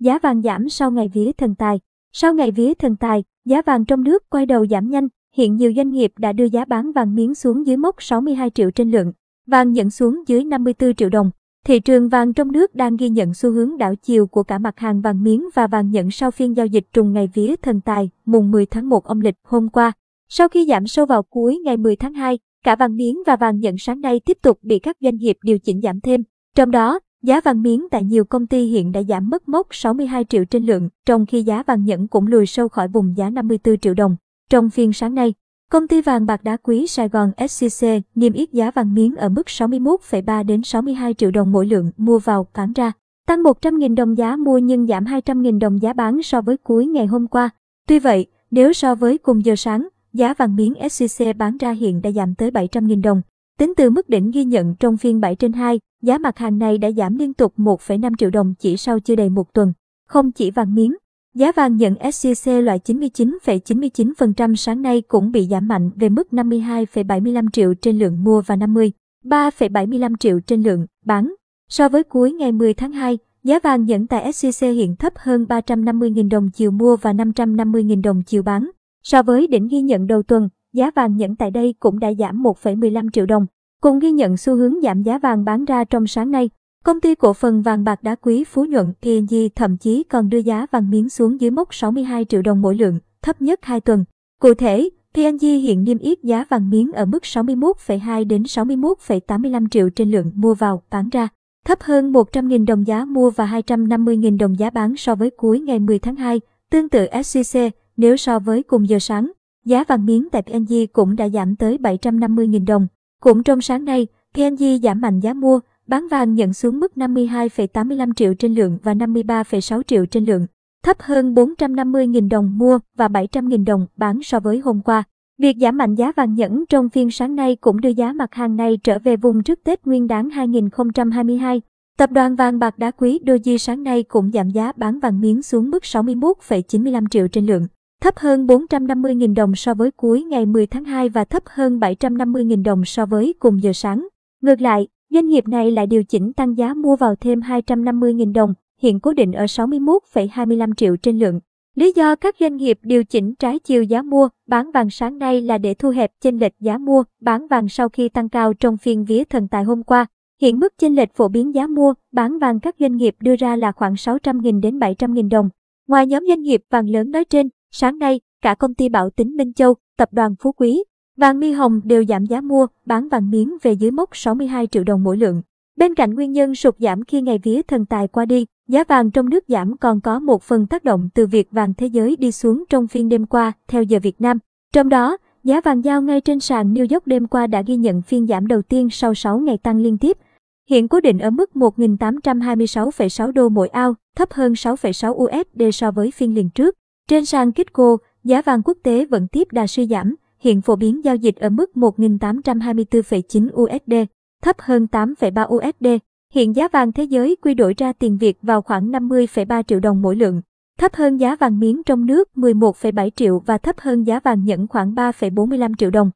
giá vàng giảm sau ngày vía thần tài. Sau ngày vía thần tài, giá vàng trong nước quay đầu giảm nhanh, hiện nhiều doanh nghiệp đã đưa giá bán vàng miếng xuống dưới mốc 62 triệu trên lượng, vàng nhận xuống dưới 54 triệu đồng. Thị trường vàng trong nước đang ghi nhận xu hướng đảo chiều của cả mặt hàng vàng miếng và vàng nhận sau phiên giao dịch trùng ngày vía thần tài, mùng 10 tháng 1 âm lịch hôm qua. Sau khi giảm sâu vào cuối ngày 10 tháng 2, cả vàng miếng và vàng nhận sáng nay tiếp tục bị các doanh nghiệp điều chỉnh giảm thêm. Trong đó, giá vàng miếng tại nhiều công ty hiện đã giảm mất mốc 62 triệu trên lượng, trong khi giá vàng nhẫn cũng lùi sâu khỏi vùng giá 54 triệu đồng. Trong phiên sáng nay, công ty vàng bạc đá quý Sài Gòn SCC niêm yết giá vàng miếng ở mức 61,3 đến 62 triệu đồng mỗi lượng mua vào bán ra, tăng 100.000 đồng giá mua nhưng giảm 200.000 đồng giá bán so với cuối ngày hôm qua. Tuy vậy, nếu so với cùng giờ sáng, giá vàng miếng SCC bán ra hiện đã giảm tới 700.000 đồng. Tính từ mức đỉnh ghi nhận trong phiên 7 trên 2, giá mặt hàng này đã giảm liên tục 1,5 triệu đồng chỉ sau chưa đầy một tuần. Không chỉ vàng miếng, giá vàng nhận SCC loại 99,99% sáng nay cũng bị giảm mạnh về mức 52,75 triệu trên lượng mua và 53,75 triệu trên lượng bán. So với cuối ngày 10 tháng 2, giá vàng nhận tại SCC hiện thấp hơn 350.000 đồng chiều mua và 550.000 đồng chiều bán. So với đỉnh ghi nhận đầu tuần, giá vàng nhẫn tại đây cũng đã giảm 1,15 triệu đồng. Cùng ghi nhận xu hướng giảm giá vàng bán ra trong sáng nay, công ty cổ phần vàng bạc đá quý Phú Nhuận P&G thậm chí còn đưa giá vàng miếng xuống dưới mốc 62 triệu đồng mỗi lượng, thấp nhất 2 tuần. Cụ thể, P&G hiện niêm yết giá vàng miếng ở mức 61,2 đến 61,85 triệu trên lượng mua vào, bán ra, thấp hơn 100.000 đồng giá mua và 250.000 đồng giá bán so với cuối ngày 10 tháng 2. Tương tự SCC, nếu so với cùng giờ sáng, giá vàng miếng tại PNG cũng đã giảm tới 750.000 đồng. Cũng trong sáng nay, PNG giảm mạnh giá mua, bán vàng nhận xuống mức 52,85 triệu trên lượng và 53,6 triệu trên lượng, thấp hơn 450.000 đồng mua và 700.000 đồng bán so với hôm qua. Việc giảm mạnh giá vàng nhẫn trong phiên sáng nay cũng đưa giá mặt hàng này trở về vùng trước Tết Nguyên đán 2022. Tập đoàn vàng bạc đá quý Doji sáng nay cũng giảm giá bán vàng miếng xuống mức 61,95 triệu trên lượng thấp hơn 450.000 đồng so với cuối ngày 10 tháng 2 và thấp hơn 750.000 đồng so với cùng giờ sáng. Ngược lại, doanh nghiệp này lại điều chỉnh tăng giá mua vào thêm 250.000 đồng, hiện cố định ở 61,25 triệu trên lượng. Lý do các doanh nghiệp điều chỉnh trái chiều giá mua, bán vàng sáng nay là để thu hẹp chênh lệch giá mua, bán vàng sau khi tăng cao trong phiên vía thần tài hôm qua. Hiện mức chênh lệch phổ biến giá mua, bán vàng các doanh nghiệp đưa ra là khoảng 600.000 đến 700.000 đồng. Ngoài nhóm doanh nghiệp vàng lớn nói trên, Sáng nay, cả công ty Bảo Tín Minh Châu, tập đoàn Phú Quý, vàng mi hồng đều giảm giá mua, bán vàng miếng về dưới mốc 62 triệu đồng mỗi lượng. Bên cạnh nguyên nhân sụt giảm khi ngày vía thần tài qua đi, giá vàng trong nước giảm còn có một phần tác động từ việc vàng thế giới đi xuống trong phiên đêm qua, theo giờ Việt Nam. Trong đó, giá vàng giao ngay trên sàn New York đêm qua đã ghi nhận phiên giảm đầu tiên sau 6 ngày tăng liên tiếp. Hiện cố định ở mức 1.826,6 đô mỗi ao, thấp hơn 6,6 USD so với phiên liền trước. Trên sàn Kitco, giá vàng quốc tế vẫn tiếp đà suy giảm, hiện phổ biến giao dịch ở mức 1.824,9 USD, thấp hơn 8,3 USD. Hiện giá vàng thế giới quy đổi ra tiền Việt vào khoảng 50,3 triệu đồng mỗi lượng, thấp hơn giá vàng miếng trong nước 11,7 triệu và thấp hơn giá vàng nhẫn khoảng 3,45 triệu đồng.